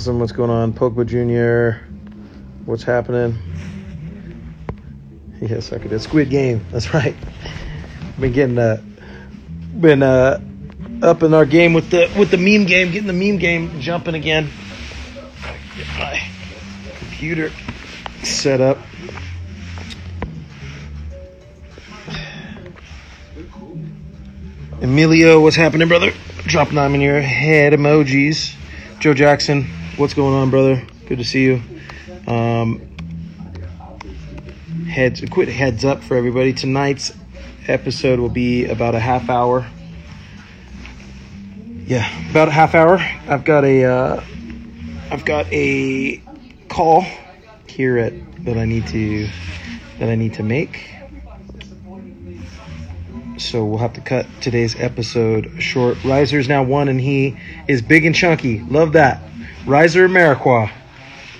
Jocelyn, what's going on? Pogba Jr., what's happening? Yes, I could. It's Squid Game. That's right. Been getting uh, been uh, up in our game with the with the meme game, getting the meme game jumping again. Get my computer set up. Emilio, what's happening, brother? Drop nine in your head emojis. Joe Jackson, what's going on, brother? Good to see you. Um, heads, quick heads up for everybody. Tonight's episode will be about a half hour. Yeah, about a half hour. I've got a, uh, I've got a call here at that I need to that I need to make. So we'll have to cut today's episode short. Riser's now one, and he is big and chunky. Love that. Riser Amarikwa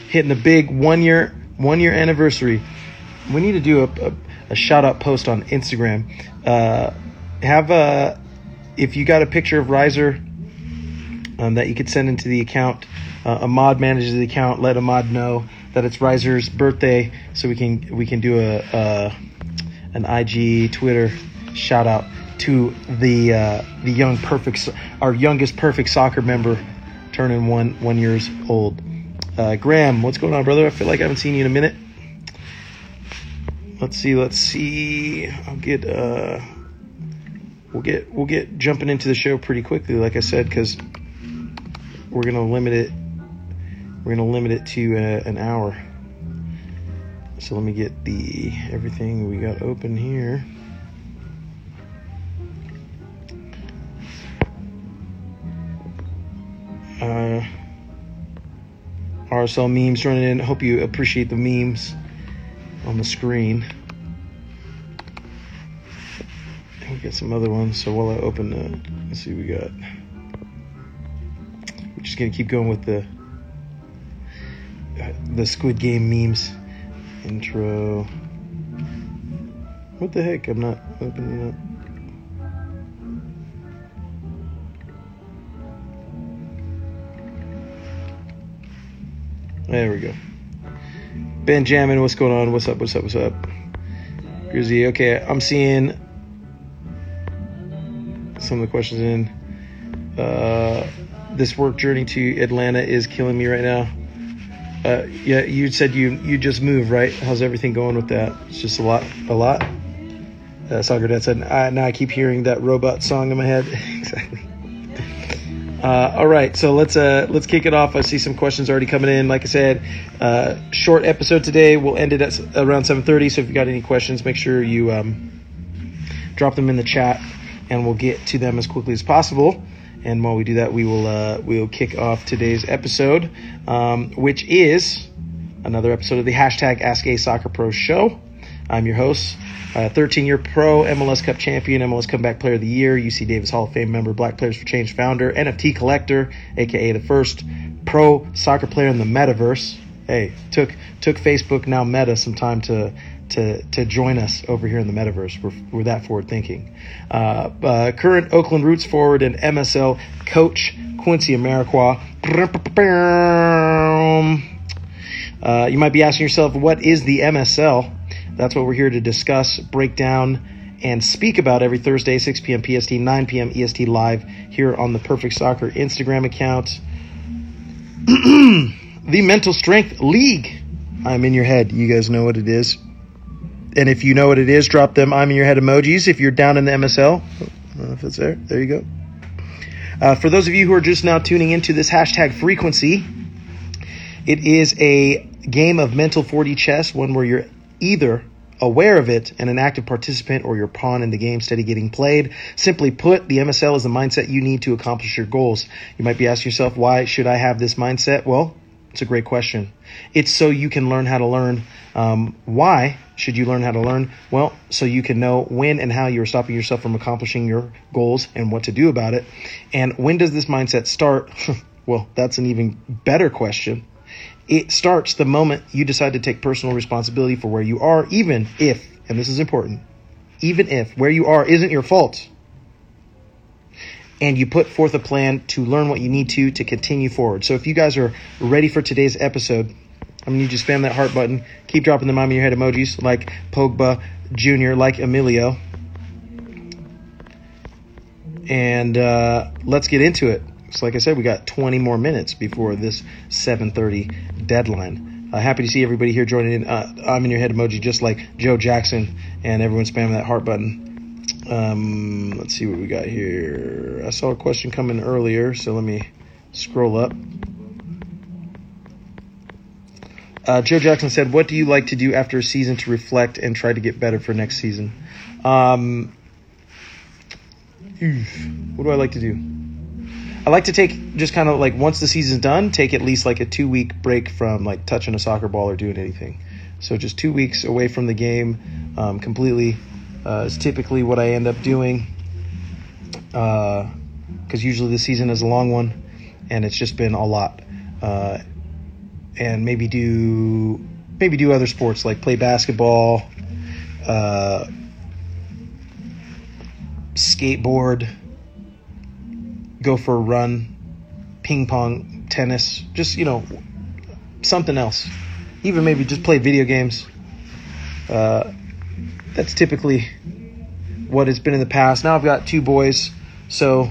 hitting the big one year one year anniversary. We need to do a, a, a shout out post on Instagram. Uh, have a if you got a picture of Riser um, that you could send into the account. Uh, Ahmad manages the account. Let Ahmad know that it's Riser's birthday, so we can we can do a, a an IG Twitter shout out to the uh, the young perfect our youngest perfect soccer member turning one one years old. Uh, Graham, what's going on, brother? I feel like I haven't seen you in a minute. Let's see, let's see. I'll get uh, we'll get we'll get jumping into the show pretty quickly, like I said, because we're gonna limit it. We're gonna limit it to uh, an hour. So let me get the everything we got open here. Uh, RSL memes running in. Hope you appreciate the memes on the screen. We got some other ones. So while I open the, let's see what we got. We're just gonna keep going with the the Squid Game memes intro. What the heck? I'm not opening it. There we go. Benjamin, what's going on? What's up? What's up? What's up? Grizzy, okay, I'm seeing some of the questions in. Uh, this work journey to Atlanta is killing me right now. Uh, yeah, you said you you just moved, right? How's everything going with that? It's just a lot, a lot. Uh, Soccer Dad said, I, now I keep hearing that robot song in my head. exactly. Uh, all right, so let's uh, let's kick it off. I see some questions already coming in. Like I said, uh, short episode today. We'll end it at around 7:30. So if you got any questions, make sure you um, drop them in the chat, and we'll get to them as quickly as possible. And while we do that, we will uh, we will kick off today's episode, um, which is another episode of the hashtag Ask a Soccer Pro Show. I'm your host, 13 year pro, MLS Cup champion, MLS Comeback Player of the Year, UC Davis Hall of Fame member, Black Players for Change founder, NFT collector, aka the first pro soccer player in the metaverse. Hey, took took Facebook now Meta some time to to to join us over here in the metaverse. We're, we're that forward thinking. Uh, uh, current Oakland Roots forward and MSL coach Quincy Amarikwa. Uh, you might be asking yourself, what is the MSL? That's what we're here to discuss, break down, and speak about every Thursday, 6 p.m. PST, 9 p.m. EST live here on the Perfect Soccer Instagram account. the Mental Strength League. I'm in your head. You guys know what it is. And if you know what it is, drop them I'm in your head emojis. If you're down in the MSL, if it's there, there you go. Uh, for those of you who are just now tuning into this hashtag frequency, it is a game of mental 4D chess, one where you're either aware of it and an active participant or your pawn in the game steady getting played. Simply put, the MSL is the mindset you need to accomplish your goals. You might be asking yourself, why should I have this mindset? Well, it's a great question. It's so you can learn how to learn. Um, why should you learn how to learn? Well, so you can know when and how you're stopping yourself from accomplishing your goals and what to do about it. And when does this mindset start? well, that's an even better question. It starts the moment you decide to take personal responsibility for where you are, even if, and this is important, even if where you are isn't your fault. And you put forth a plan to learn what you need to to continue forward. So if you guys are ready for today's episode, I mean, gonna need you just spam that heart button. Keep dropping the mom in your head emojis like Pogba Jr., like Emilio. And uh, let's get into it. So, like I said, we got 20 more minutes before this 7:30 deadline. Uh, happy to see everybody here joining in. Uh, I'm in your head emoji, just like Joe Jackson, and everyone spamming that heart button. Um, let's see what we got here. I saw a question come in earlier, so let me scroll up. Uh, Joe Jackson said, "What do you like to do after a season to reflect and try to get better for next season?" Um, what do I like to do? I like to take just kind of like once the season's done, take at least like a two week break from like touching a soccer ball or doing anything. So just two weeks away from the game um, completely uh, is typically what I end up doing. Because uh, usually the season is a long one, and it's just been a lot. Uh, and maybe do maybe do other sports like play basketball, uh, skateboard go for a run, ping pong, tennis, just, you know, something else. Even maybe just play video games. Uh, that's typically what it's been in the past. Now I've got two boys, so,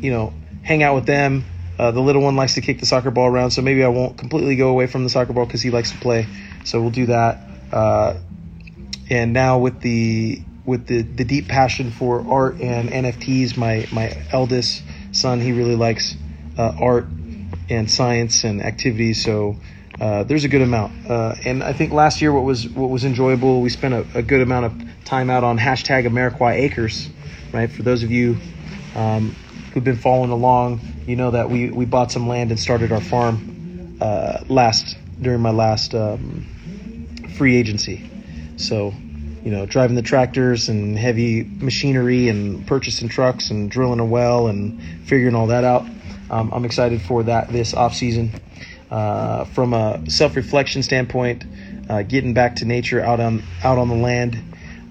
you know, hang out with them. Uh, the little one likes to kick the soccer ball around, so maybe I won't completely go away from the soccer ball because he likes to play. So we'll do that. Uh, and now with the with the, the deep passion for art and NFTs, my my eldest son, he really likes uh, art and science and activities. So uh, there's a good amount. Uh, and I think last year what was what was enjoyable, we spent a, a good amount of time out on hashtag Amarikwa Acres, right? For those of you um, who've been following along, you know that we, we bought some land and started our farm uh, last during my last um, free agency. So you know, driving the tractors and heavy machinery and purchasing trucks and drilling a well and figuring all that out. Um, I'm excited for that this off season. Uh, from a self-reflection standpoint, uh, getting back to nature out on out on the land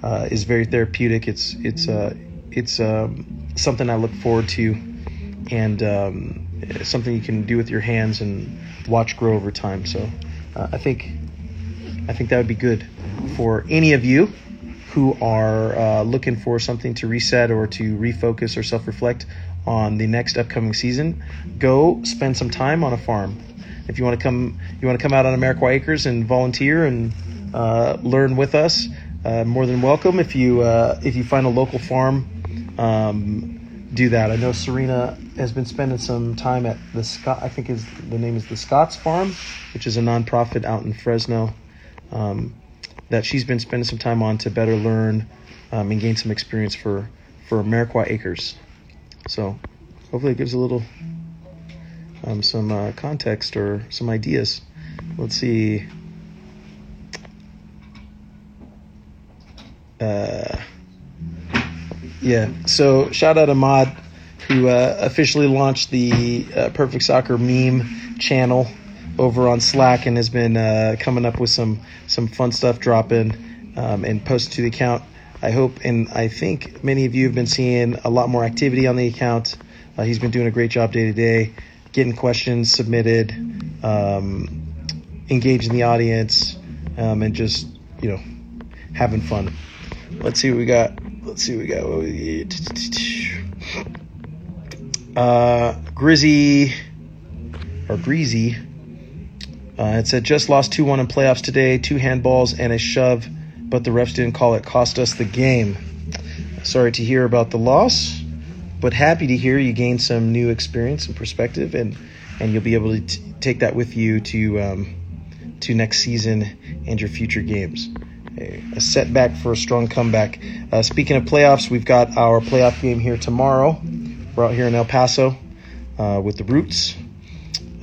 uh, is very therapeutic. It's it's uh, it's um, something I look forward to, and um, something you can do with your hands and watch grow over time. So uh, I think I think that would be good for any of you who are uh, looking for something to reset or to refocus or self reflect on the next upcoming season, go spend some time on a farm. If you want to come, you want to come out on Amarikwa Acres and volunteer and uh, learn with us. Uh, more than welcome. If you uh, if you find a local farm, um, do that. I know Serena has been spending some time at the Scott. I think is the name is the Scotts Farm, which is a nonprofit out in Fresno. Um, that she's been spending some time on to better learn um, and gain some experience for for Amarikwa Acres. So hopefully it gives a little um, some uh, context or some ideas. Let's see. Uh, yeah. So shout out Ahmad who uh, officially launched the uh, Perfect Soccer meme channel over on Slack and has been uh, coming up with some some fun stuff dropping um, and posting to the account. I hope and I think many of you have been seeing a lot more activity on the account. Uh, he's been doing a great job day to day, getting questions submitted, um, engaging the audience, um, and just you know having fun. let's see what we got. Let's see what we got. Uh, Grizzy or Greasy. Uh, it said just lost 2 1 in playoffs today, two handballs and a shove, but the refs didn't call it. Cost us the game. Sorry to hear about the loss, but happy to hear you gained some new experience and perspective, and, and you'll be able to t- take that with you to, um, to next season and your future games. A, a setback for a strong comeback. Uh, speaking of playoffs, we've got our playoff game here tomorrow. We're out here in El Paso uh, with the Roots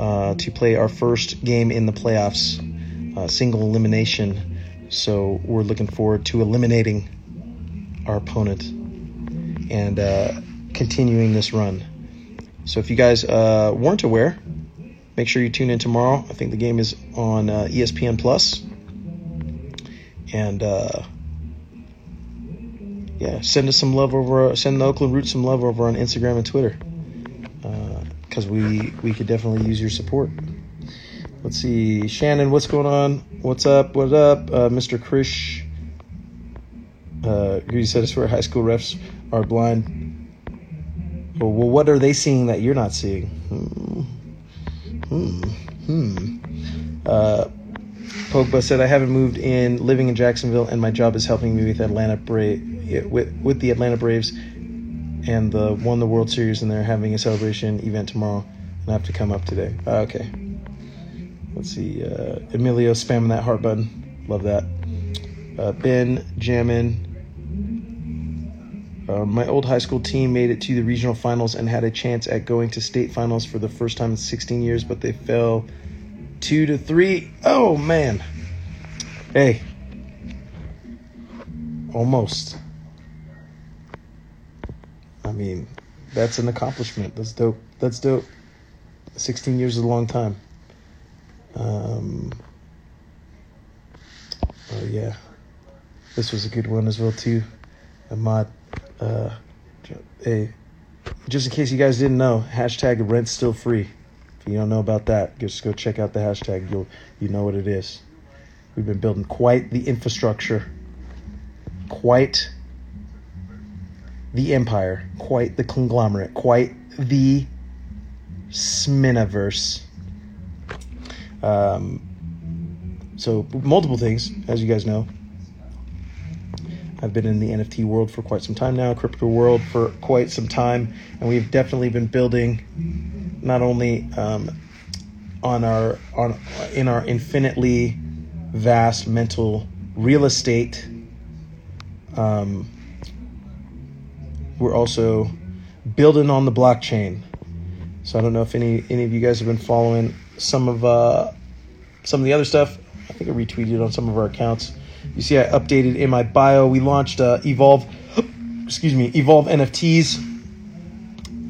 uh, to play our first game in the playoffs, uh, single elimination. So we're looking forward to eliminating our opponent and uh, continuing this run. So if you guys uh, weren't aware, make sure you tune in tomorrow. I think the game is on uh, ESPN Plus, and uh, yeah, send us some love over. Send the Oakland Roots some love over on Instagram and Twitter because we we could definitely use your support. Let's see, Shannon, what's going on? What's up? What's up, uh, Mr. Krish? Uh, you said it's where high school refs are blind. Well, well, what are they seeing that you're not seeing? Hmm. Hmm. hmm. Uh, Pogba said, "I haven't moved in, living in Jacksonville, and my job is helping me with Atlanta Brave with with the Atlanta Braves and the won the World Series, and they're having a celebration event tomorrow, and I have to come up today. Uh, okay. Let's see. Uh, Emilio spamming that heart button. Love that. Uh, ben jamming. Uh, my old high school team made it to the regional finals and had a chance at going to state finals for the first time in 16 years, but they fell two to three. Oh man. Hey. Almost. I mean, that's an accomplishment. That's dope. That's dope. 16 years is a long time. Um, oh, yeah. This was a good one as well, too. Ahmad, uh, hey, just in case you guys didn't know, hashtag rent's still free. If you don't know about that, just go check out the hashtag. You'll you know what it is. We've been building quite the infrastructure, quite the empire, quite the conglomerate, quite the Sminiverse. Um, so multiple things, as you guys know. I've been in the NFT world for quite some time now, crypto world for quite some time, and we've definitely been building not only um, on our on in our infinitely vast mental real estate um, we're also building on the blockchain. So I don't know if any any of you guys have been following some of uh, some of the other stuff. I think I retweeted on some of our accounts. You see, I updated in my bio. We launched uh, Evolve, excuse me, Evolve NFTs.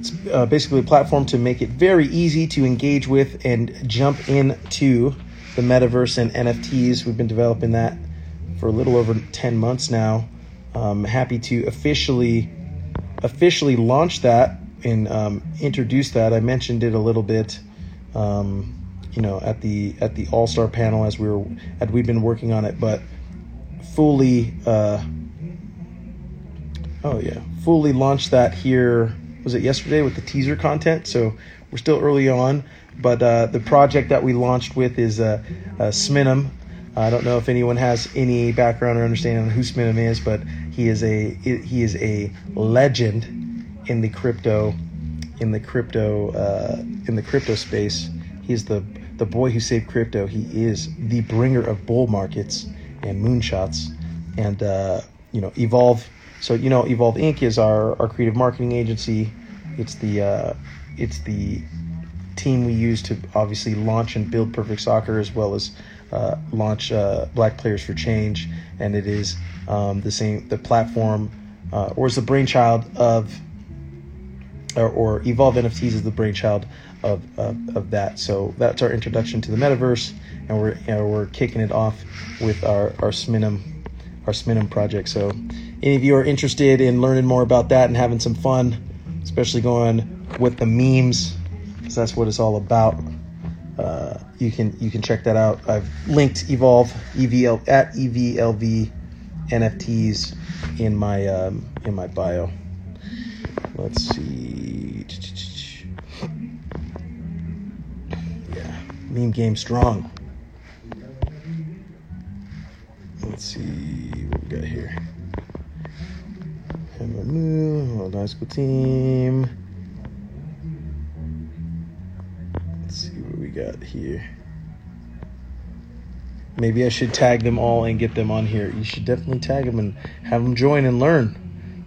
It's uh, basically a platform to make it very easy to engage with and jump into the metaverse and NFTs. We've been developing that for a little over 10 months now. I'm happy to officially officially launched that and um, introduced that. I mentioned it a little bit, um, you know, at the at the All Star panel as we were had we been working on it, but fully, uh, oh yeah, fully launched that here. Was it yesterday with the teaser content? So we're still early on, but uh, the project that we launched with is uh, uh Sminem. I don't know if anyone has any background or understanding on who Sminem is, but he is a he is a legend in the crypto in the crypto uh, in the crypto space. He's the the boy who saved crypto. He is the bringer of bull markets and moonshots, and uh, you know Evolve. So you know Evolve Inc. is our our creative marketing agency. It's the uh, it's the team we use to obviously launch and build Perfect Soccer as well as uh, launch uh, Black Players for Change, and it is um, the same the platform uh, or is the brainchild of or, or, Evolve NFTs is the brainchild of, of, of that. So that's our introduction to the metaverse, and we're you know, we're kicking it off with our our Sminem our Sminem project. So any of you are interested in learning more about that and having some fun, especially going with the memes, because that's what it's all about. You can you can check that out. I've linked Evolve EVL at EVLV NFTs in my um, in my bio. Let's see. Yeah, meme game strong. Let's see what we got here. Hammer Moon, World High School Team. Let's see what we got here. Maybe I should tag them all and get them on here. You should definitely tag them and have them join and learn.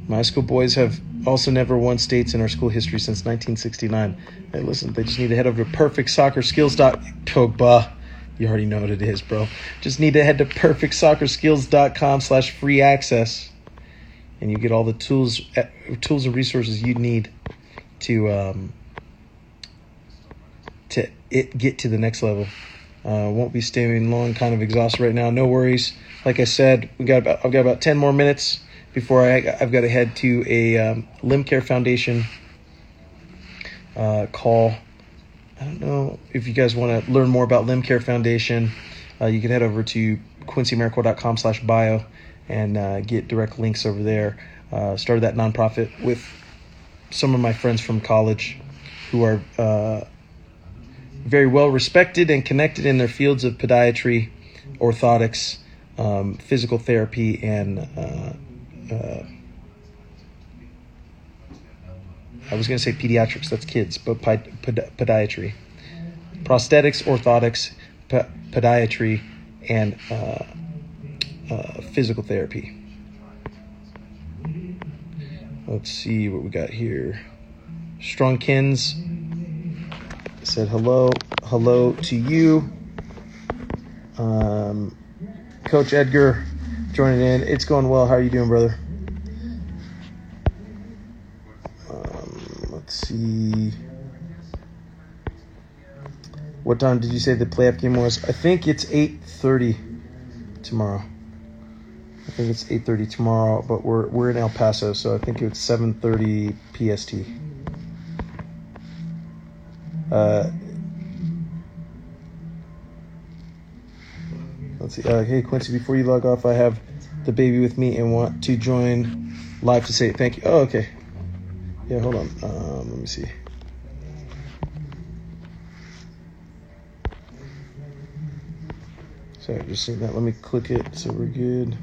My school boys have also never won states in our school history since 1969. Hey, listen, they just need to head over to perfectsoccerskills.pogba. You already know what it is, bro. Just need to head to perfectsoccerskills.com slash free access. And you get all the tools eh, tools and resources you need to um, it get to the next level. Uh, won't be staying long, kind of exhausted right now. No worries. Like I said, we got about, I've got about 10 more minutes before I, I've got to head to a um, Limb Care Foundation uh, call. I don't know if you guys want to learn more about Limb Care Foundation. Uh, you can head over to quincyamarikwa.com slash bio and uh, get direct links over there. Uh, started that nonprofit with some of my friends from college who are uh, very well respected and connected in their fields of podiatry, orthotics, um, physical therapy, and uh, uh, I was going to say pediatrics, that's kids, but pod- pod- podiatry. Prosthetics, orthotics, p- podiatry, and uh, uh, physical therapy. Let's see what we got here. Strong Kins said hello, hello to you. Um, Coach Edgar joining in. It's going well. How are you doing, brother? Um, let's see. What time did you say the playoff game was? I think it's 8:30 tomorrow. I think it's 8:30 tomorrow, but we're we're in El Paso, so I think it's 7:30 PST. Uh, let's see. Uh, hey Quincy, before you log off, I have the baby with me and want to join live to say thank you. Oh, okay. Yeah, hold on. Um, let me see. Sorry, just seeing that. Let me click it so we're good.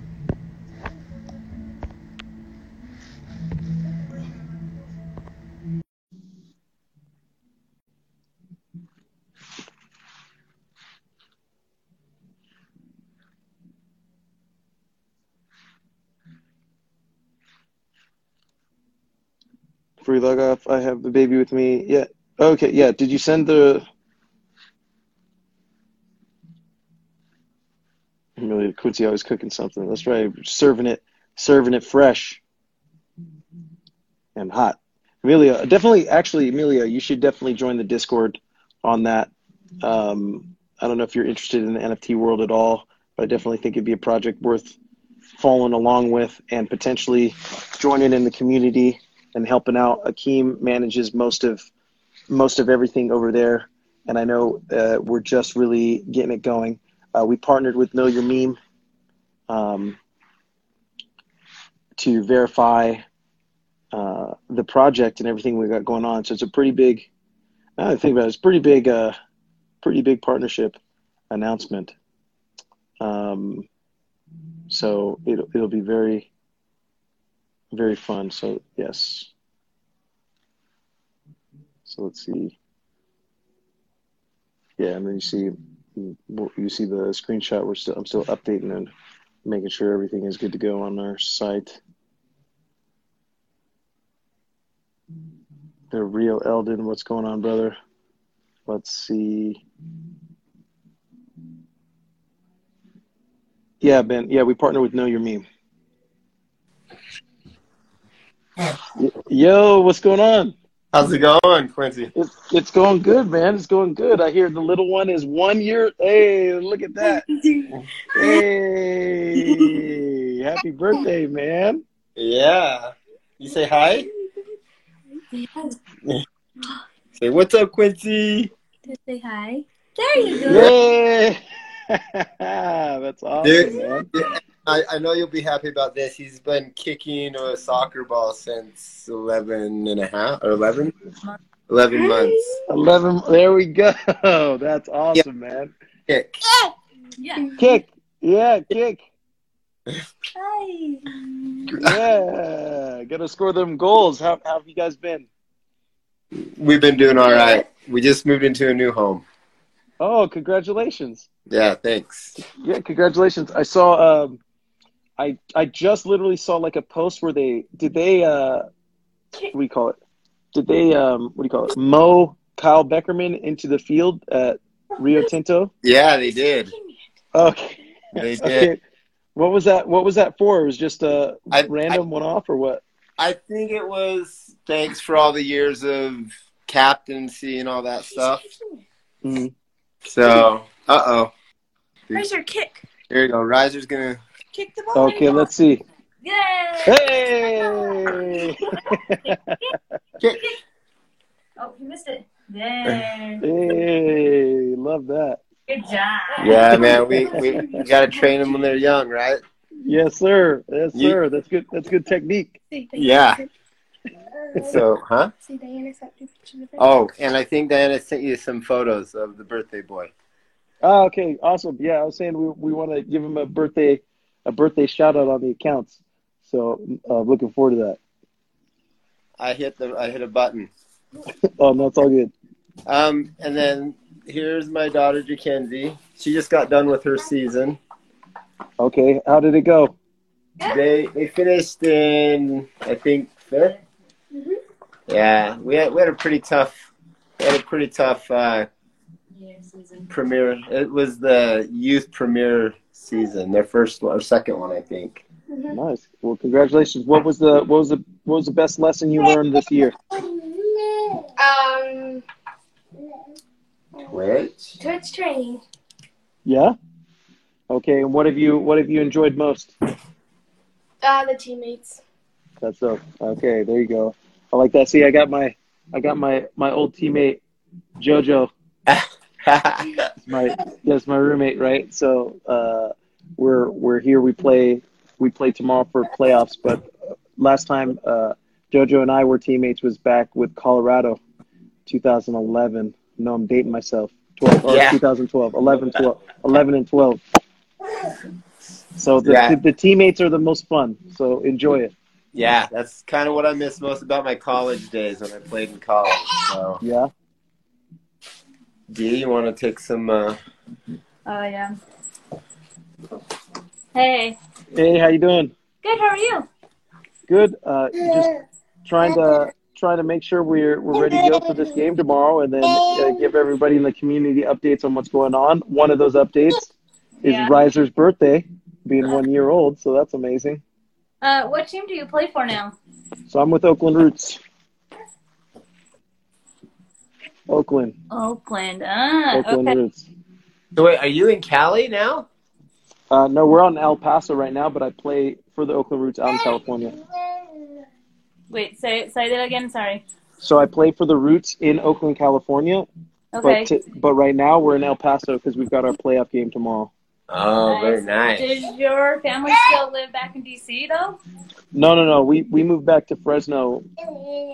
Off. I have the baby with me. Yeah. Okay. Yeah. Did you send the? Really, Quincy always cooking something. That's right. Serving it, serving it fresh and hot. Amelia, definitely. Actually, Amelia, you should definitely join the Discord on that. Um, I don't know if you're interested in the NFT world at all, but I definitely think it'd be a project worth following along with and potentially joining in the community and helping out. Akeem manages most of most of everything over there, and I know uh, we're just really getting it going. Uh, we partnered with Know Your Meme um, to verify uh, the project and everything we got going on. So it's a pretty big. Now that I think about it, it's pretty big, uh, pretty big partnership announcement. Um, so it'll it'll be very very fun. So yes. So let's see. Yeah, and then you see you see the screenshot. We're still I'm still updating and making sure everything is good to go on our site. The real Eldon, what's going on, brother? Let's see. Yeah, Ben. Yeah, we partner with Know Your Meme. Yo, what's going on? How's it going, Quincy? It's, it's going good, man. It's going good. I hear the little one is one year. Hey, look at that. Hey, happy birthday, man. Yeah. You say hi? say what's up, Quincy? Just say hi. There you go. Yay. That's awesome, Dude, man. I, I know you'll be happy about this. He's been kicking a soccer ball since 11 and a half or 11? 11 months. Eleven. There we go. That's awesome, man. Kick. Yeah. Kick. Yeah, kick. Hi. Yeah, gonna score them goals. How, how have you guys been? We've been doing all right. We just moved into a new home. Oh, congratulations! Yeah, thanks. Yeah, congratulations. I saw. Um, I I just literally saw like a post where they did they uh, what do you call it? Did they um, what do you call it? Mo Kyle Beckerman into the field at Rio Tinto. Yeah, they did. Okay. They did. Okay. What was that? What was that for? It was just a I- random one off, or what? I think it was thanks for all the years of captaincy and all that stuff. Mhm. So, uh oh. Where's your kick? Here you go. Riser's gonna. Kick the ball. Okay, let's see. Yay! Hey! Kick. Oh, you missed it. There. hey! Love that. Good job. Yeah, man. We, we, we got to train them when they're young, right? Yes, sir. Yes, You- sir. That's good. That's good technique. Yeah. So, huh? See, Diana sent you pictures of it. Oh, and I think Diana sent you some photos of the birthday boy. Oh, okay, awesome. Yeah, I was saying we we want to give him a birthday a birthday shout out on the accounts. So, uh, looking forward to that. I hit the I hit a button. Oh, no, it's all good. Um, and then here's my daughter Jackenzie. She just got done with her season. Okay, how did it go? They they finished in I think 5th Mhm. Yeah, we had we had a pretty tough we had a pretty tough uh, Yeah, Susan. premiere. It was the youth premiere season, their first or second one, I think. Nice. Well, congratulations. What was the what was the what was the best lesson you learned this year? Um, Which Twitch training. Yeah. Okay, and what have you what have you enjoyed most? Uh, the teammates. That's up. Okay, there you go. I like that. See, I got my I got my my old teammate Jojo. My yes, my roommate, right? So uh, we're we're here. We play we play tomorrow for playoffs. But last time uh, Jojo and I were teammates was back with Colorado, 2011. No, I'm dating myself. 12 or Yeah. 2012, 11, 12, 11 and 12. So the, Yeah. the, the teammates are the most fun. So enjoy it. yeah, that's kind of what I miss most about my college days when I played in college. So, Yeah. D, you want to take some? Uh, Oh yeah. Hey. Hey, how you doing? Good. How are you? Good. Uh, just trying to trying to make sure we're we're ready to go for this game tomorrow, and then uh, give everybody in the community updates on what's going on. One of those updates is Yeah. Riser's birthday, being one year old, so that's amazing. Uh, what team do you play for now? So I'm with Oakland Roots. Oakland, Oakland. Ah, Oakland okay. Roots. so wait, are you in Cali now? Uh, no, we're on El Paso right now, but I play for the Oakland Roots out in California. Wait, say say that again. Sorry. So I play for the Roots in Oakland, California, Okay. but t- but right now we're in El Paso because we've got our playoff game tomorrow. Oh, very nice. Does your family still live back in DC though? No, no, no. We we moved back to Fresno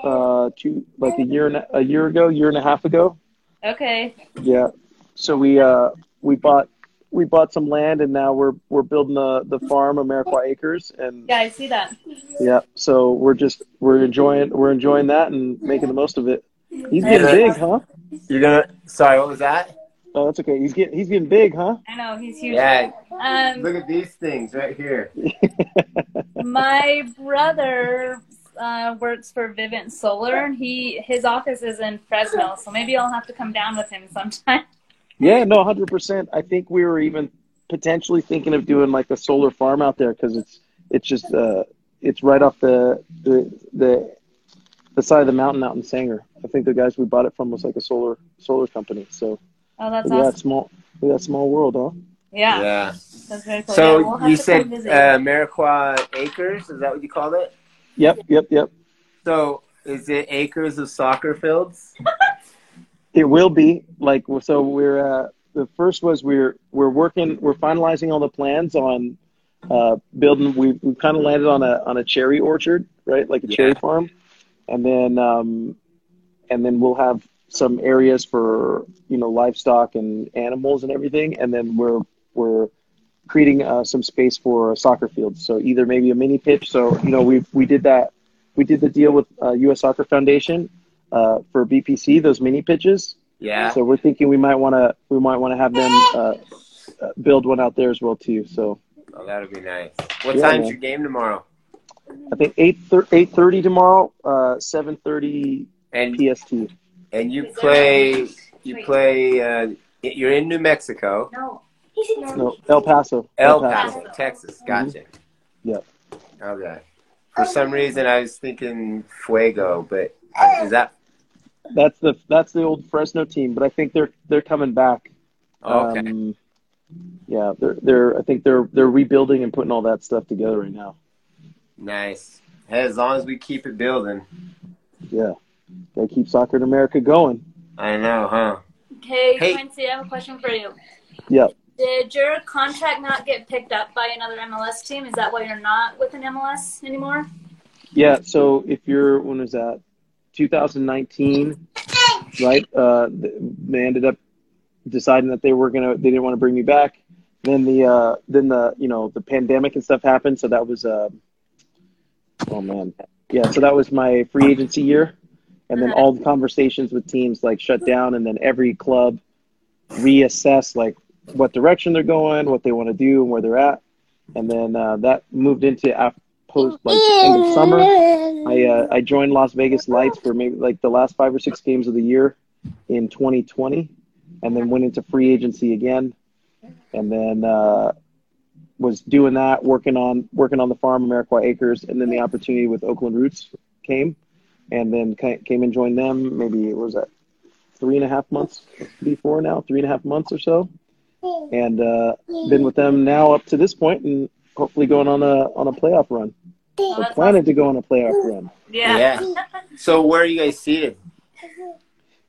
uh two like a year and a, a year ago, year and a half ago. Okay. Yeah. So we uh we bought we bought some land and now we're we're building the the farm Amarikwa Acres and Yeah, I see that. yeah. So we're just we're enjoying we're enjoying that and making the most of it. He's getting big, huh? You're gonna. Sorry, what was that? Oh, that's okay. He's getting he's getting big, huh? I know he's huge. Yeah, Um, look at these things right here. my brother uh, works for Vivint Solar. and He his office is in Fresno, so maybe I'll have to come down with him sometime. Yeah, no, hundred percent. I think we were even potentially thinking of doing like a solar farm out there because it's it's just uh it's right off the the the the side of the mountain out in Sanger. I think the guys we bought it from was like a solar solar company. So Oh, that's yeah, awesome. small yeah, small world, huh? Yeah, Yeah. that's very cool. So yeah, we'll you said come uh, Mariqua Acres? Is that what you called it? Yep, yep, yep. So is it acres of soccer fields? It will be like so. We're uh, the first was we're we're working we're finalizing all the plans on uh, building. We we kind of landed on a on a cherry orchard, right, like a cherry farm, and then um, and then we'll have some areas for you know livestock and animals and everything, and then we're we're creating uh, some space for a soccer field. So either maybe a mini pitch. So you know we we did that. We did the deal with uh, U.S. Soccer Foundation uh, for BPC, those mini pitches. Yeah. So we're thinking we might want to we might want to have them uh, uh, build one out there as well too. So Oh, that'll be nice. What Yeah, time's man. your game tomorrow? I think eight eight thirty tomorrow, uh, seven thirty And PST. And you play you play uh, you're in New Mexico, No. No, El Paso. El Paso, Texas. Gotcha. Yep. Okay. For some reason, I was thinking Fuego, but uh, is that That's the that's the old Fresno team, but I think they're they're coming back. okay? Um, yeah, they're they're I think they're they're rebuilding and putting all that stuff together right now. nice. Hey, as long as we keep it building, Yeah, gotta keep soccer in America going. I know, huh? Okay, Hey. Quincy, I have a question for you. Yep. Did your contract not get picked up by another MLS team? Is that why you're not with an MLS anymore? Yeah. So if you're when was that? 2019, right? Uh, they ended up deciding that they were gonna they didn't want to bring me back. Then the uh, then the you know the pandemic and stuff happened, so that was uh, oh man, yeah. So that was my free agency year, and then all the conversations with teams like shut down, and then every club reassess like what direction they're going, what they want to do, and where they're at, and then uh, that moved into after post like end of summer. I uh, I joined Las Vegas Lights for maybe like the last five or six games of the year in 2020, and then went into free agency again, and then uh, was doing that, working on working on the farm, Amarikwa Acres, and then the opportunity with Oakland Roots came, and then came and joined them. Maybe what was that three and a half months before now, three and a half months or so, and uh, been with them now up to this point, and hopefully going on a on a playoff run. Oh, We're that's planning to go on a playoff run. Yeah. So where are you guys seated?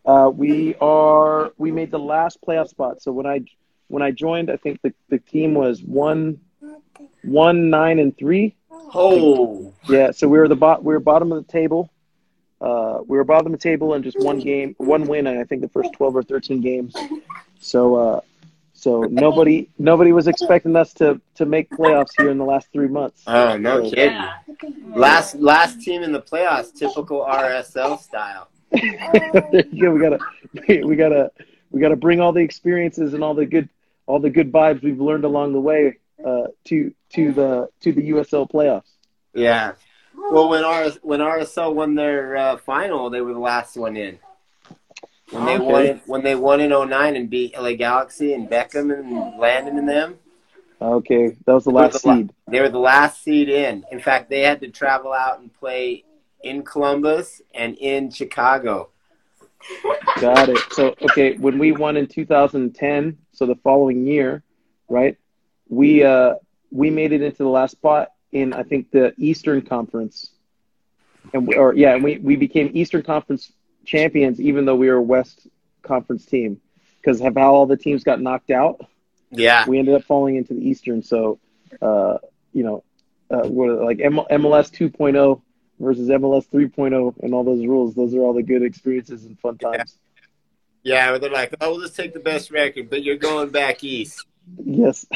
Uh, we are we made the last playoff spot. So when I when I joined, I think the, the team was one one nine and three. Oh, Yeah, so we were the bot we were bottom of the table. Uh, we were bottom of the table and just one game, one win, and I think the first twelve or thirteen games. So uh, so nobody nobody was expecting us to to make playoffs here in the last three months. oh, no kidding. Yeah. Last last team in the playoffs, typical RSL style. there you go. We gotta we gotta we gotta bring all the experiences and all the good all the good vibes we've learned along the way uh, to to the to the USL playoffs. Yeah. Well, when RS, when RSL won their uh, final, they were the last one in. When they Okay. won when they won in 09 and beat LA Galaxy and Beckham and Landon and them, Okay, that was the last the seed. they were the last seed in. In fact, they had to travel out and play in Columbus and in Chicago. Got it. So okay, when we won in 2010, so the following year, right? We uh we made it into the last spot in I think the Eastern Conference, and we, or yeah, and we we became Eastern Conference champions even though we were a West Conference team because of how all the teams got knocked out. Yeah. we ended up falling into the Eastern. So, uh, you know, uh, what like M- MLS 2.0 versus MLS 3.0 and all those rules. Those are all the good experiences and fun times. Yeah, they're like, oh, we'll just take the best record, but you're going back east. Yes.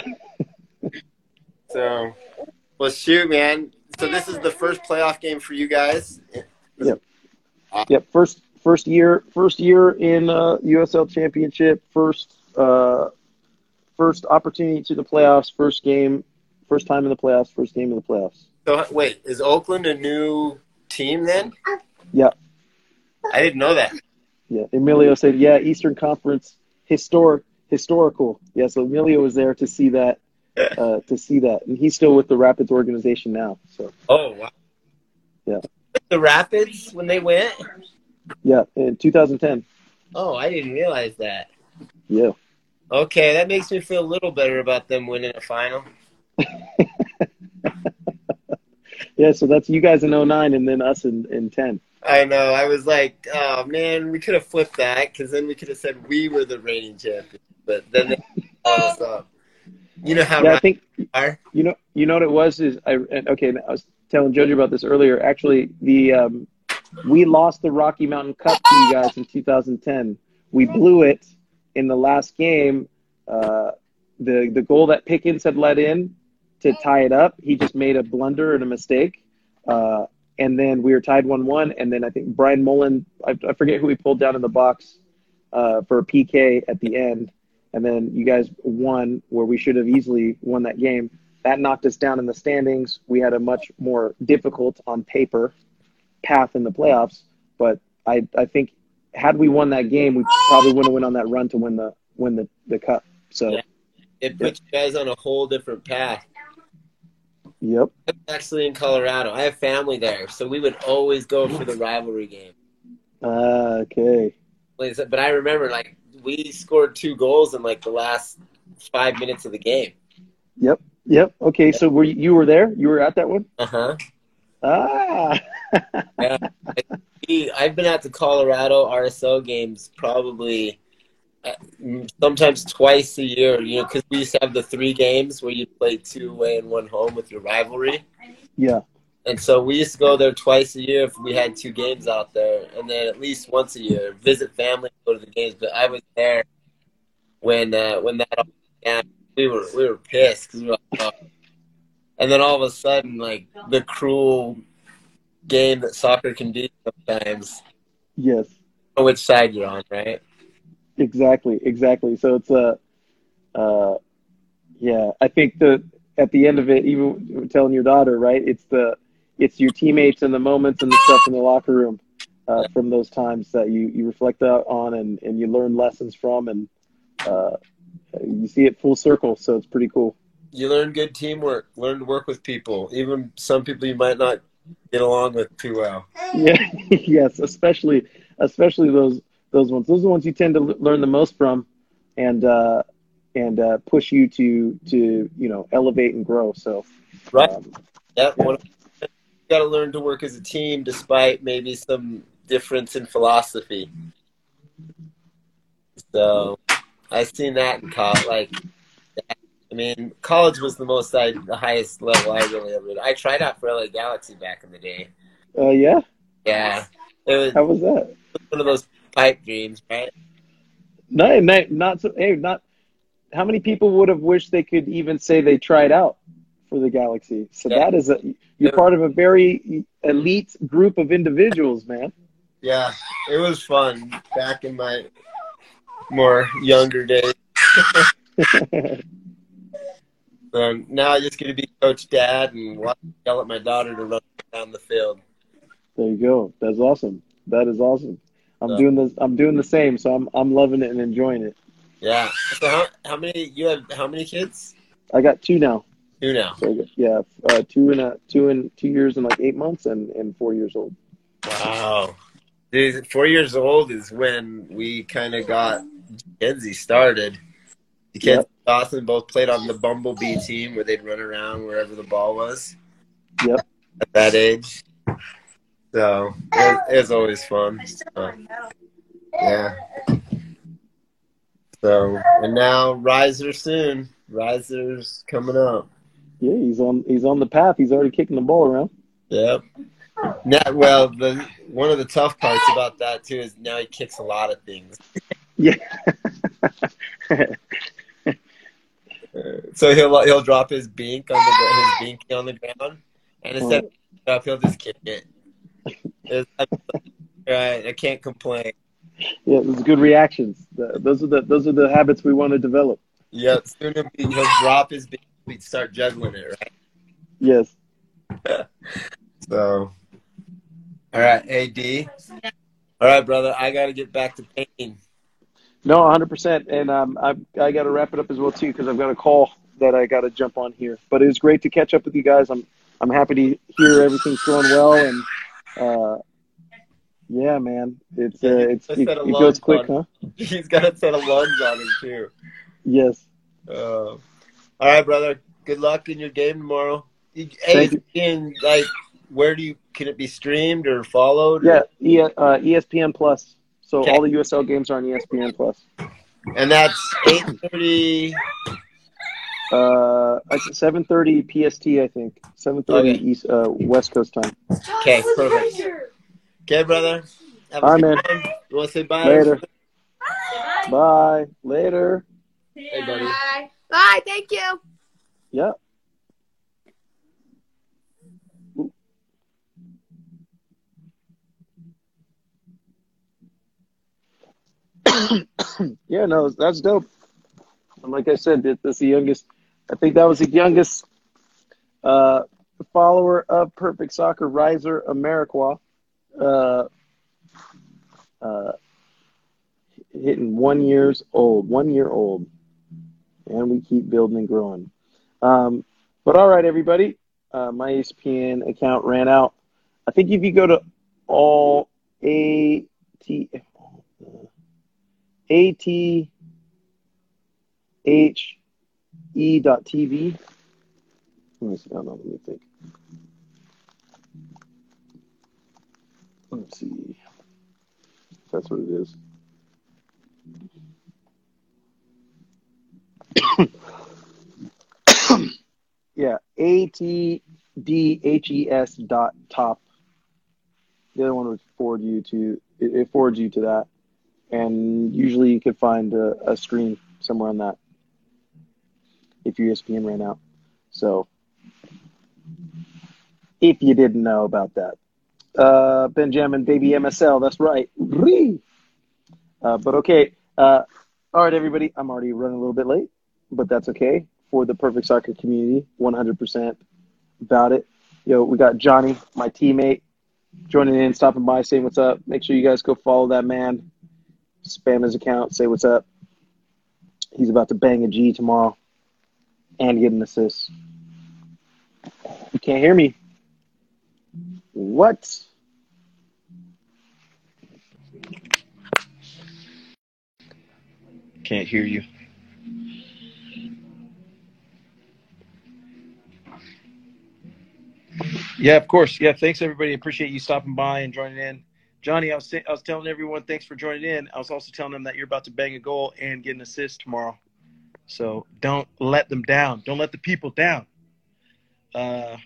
So, well, shoot, man. So this is the first playoff game for you guys. Yep. Yep. First, first year, first year in uh, USL Championship. First, uh, first opportunity to the playoffs. First game, first time in the playoffs. First game in the playoffs. So wait, is Oakland a new team then? Yeah. I didn't know that. Yeah. Emilio said, "Yeah, Eastern Conference historic, historical." Yeah. So Emilio was there to see that, uh, to see that, and he's still with the Rapids organization now. So. Oh wow. Yeah. The Rapids when they went. Yeah, in 2010. Oh, I didn't realize that. Yeah. Okay, that makes me feel a little better about them winning a final. Yeah, so that's you guys in 09 and then us in, in 10. I know. I was like, oh man, we could have flipped that because then we could have said we were the reigning champions. But then they called us up. You know how Yeah, I think are? you know you know what it was is I okay. I was telling Jojo about this earlier. Actually, the um, we lost the Rocky Mountain Cup to you guys in 2010. We blew it in the last game. Uh, the the goal that Pickens had let in to tie it up, he just made a blunder and a mistake. Uh, and then we were tied one one. And then I think Brian Mullan, I, I forget who he pulled down in the box uh, for a PK at the end. And then you guys won where we should have easily won that game. That knocked us down in the standings. We had a much more difficult on paper path in the playoffs. But I, I think had we won that game, we probably wouldn't have went on that run to win the win the, the cup. So Yeah. It put you guys on a whole different path. yep. I'm actually in Colorado. I have family there, so we would always go for the rivalry game. Uh, okay. But I remember, like, we scored two goals in like the last five minutes of the game. Yep. Yep. Okay. So were you, you were there? You were at that one? Uh huh. Ah. I've been at the Colorado RSL games probably uh, sometimes twice a year. You know, because we used to have the three games where you play two away and one home with your rivalry. yeah. And so we used to go there twice a year if we had two games out there, and then at least once a year visit family, go to the games. But I was there when uh, when that began. We were we were pissed 'cause we were like, oh. and then all of a sudden, like the cruel game that soccer can be sometimes. Yes. Which side you're on, right? Exactly. Exactly. So it's a, uh, yeah. I think the at the end of it, even telling your daughter, right? It's the it's your teammates and the moments and the stuff in the locker room uh, from those times that you you reflect on and and you learn lessons from and uh, you see it full circle. So it's pretty cool. You learn good teamwork. Learn to work with people, even some people you might not get along with too well. Yeah. yes. Especially especially those those ones. Those are the ones you tend to learn the most from, and uh, and uh, push you to to you know elevate and grow. So Right. um, Yeah, one, you got to learn to work as a team despite maybe some difference in philosophy. So I seen that in college. Like, I mean, college was the most I, the highest level I really ever. Did. I tried out for LA Galaxy back in the day. uh, yeah. Yeah, it was How was that? one of those pipe dreams, right? No, not, not so. Hey, not. How many people would have wished they could even say they tried out for the Galaxy? So Yeah. that is a. You're part of a very elite group of individuals, man. Yeah, it was fun back in my more younger days. Um, now I just get to be coach dad and watch, yell at my daughter to run down the field. There you go. That's awesome. That is awesome. I'm Yeah. doing this. I'm doing the same. So I'm I'm loving it and enjoying it. Yeah. So how how many you have? How many kids? I got two now. Two now. So yeah, uh, two and a two and two years and like eight months and and four years old. Wow. Dude, four years old is when we kind of got Kenzie started. The kids Yep. Dawson both played on the Bumblebee team where they'd run around wherever the ball was. Yep. At that age. So it was, it was always fun. Uh, yeah. So and now Riser soon. Riser's coming up. Yeah, he's on he's on the path. He's already kicking the ball around. Yep. Now, well, the one of the tough parts about that too is now he kicks a lot of things. Yeah. So he'll he'll drop his bink on the his binky on the ground, and instead of picking it up, he'll just kick it. It's, right, I can't complain. Yeah, those are good reactions. Those are the those are the habits we want to develop. Yeah, soon he'll, be, he'll drop his bink, he'd start juggling it, right? Yes. So, all right, AD. All right, brother, I got to get back to painting. No, 100%. And um, I I got to wrap it up as well too because I've got a call that I got to jump on here. But it was great to catch up with you guys. I'm I'm happy to hear everything's going well and uh, yeah, man, it's uh, it's it, it goes quick, on- huh? He's got a set of lunge on him too. Yes. Uh, all right, brother. Good luck in your game tomorrow. Hey, in, like, where do you can it be streamed or followed? Yeah, e, uh, ESPN Plus. So Okay. all the USL games are on ESPN Plus. and that's eight thirty. Uh, seven thirty PST, I think. Seven thirty Okay. East uh, West Coast time. Okay, perfect. Okay, brother. Have a All right, good man. time. You want to say bye? Later. Bye. Later. Hey, buddy. Bye. Bye. Thank you. Yeah. yeah, no, that's dope. And like I said, that's the youngest. I think that was the youngest uh, follower of Perfect Soccer Riser Amarikwa. Uh, uh, hitting one years old, one year old, and we keep building and growing. Um, but all right, everybody, uh, my ESPN account ran out. I think if you go to all a t a t h e dot tv. Let me see. No, no, let me think. Let's see. That's what it is. yeah, A T D H E S dot top. The other one would forward you to it, forwards you to that, and usually you could find a, a screen somewhere on that if your ESPN ran out. So, if you didn't know about that, uh, Benjamin Baby MSL, that's right. Uh, but okay, uh, all right, everybody. I'm already running a little bit late, but that's okay for the perfect soccer community. 100% about it. Yo, we got Johnny, my teammate, joining in, stopping by, saying what's up. Make sure you guys go follow that man. Spam his account, say what's up. He's about to bang a G tomorrow and get an assist. You can't hear me. What? Can't hear you. Yeah, of course. Yeah, thanks everybody. Appreciate you stopping by and joining in. Johnny, I was I was telling everyone thanks for joining in. I was also telling them that you're about to bang a goal and get an assist tomorrow. So don't let them down. Don't let the people down. Uh,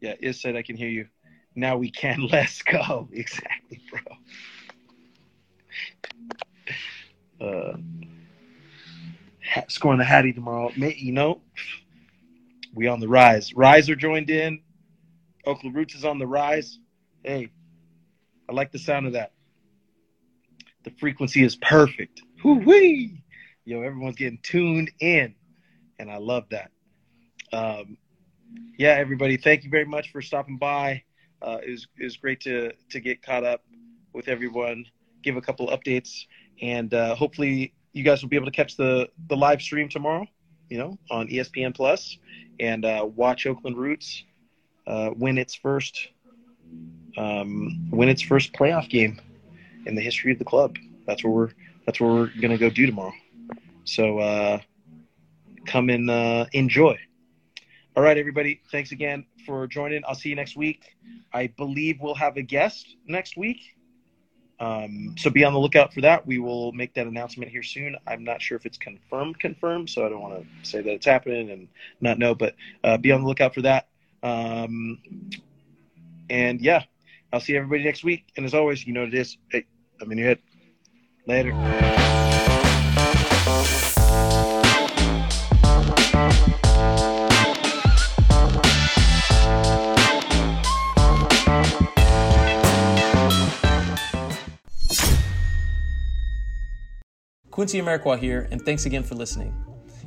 yeah, Is said I can hear you. Now we can. Let's go. Exactly, bro. Uh, scoring the Hattie tomorrow. You know, we on the rise. Riser joined in. Oakland Roots is on the rise. Hey, I like the sound of that. The frequency is perfect. Hoo-wee! Yo, everyone's getting tuned in, and I love that. Um, yeah, everybody, thank you very much for stopping by. Uh, it, was, it was great to to get caught up with everyone, give a couple updates, and uh, hopefully you guys will be able to catch the the live stream tomorrow. You know, on ESPN Plus, and uh, watch Oakland Roots uh, win its first um, win its first playoff game in the history of the club. That's what we're that's what we're gonna go do tomorrow. So uh, come and uh, enjoy. All right, everybody. Thanks again for joining. I'll see you next week. I believe we'll have a guest next week. Um, so be on the lookout for that. We will make that announcement here soon. I'm not sure if it's confirmed, confirmed, so I don't want to say that it's happening and not know, but uh, be on the lookout for that. Um, and yeah, I'll see everybody next week. And as always, you know it is. Hey, I'm in your head. Later. Quincy Amarikwa here, and thanks again for listening.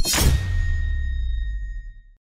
you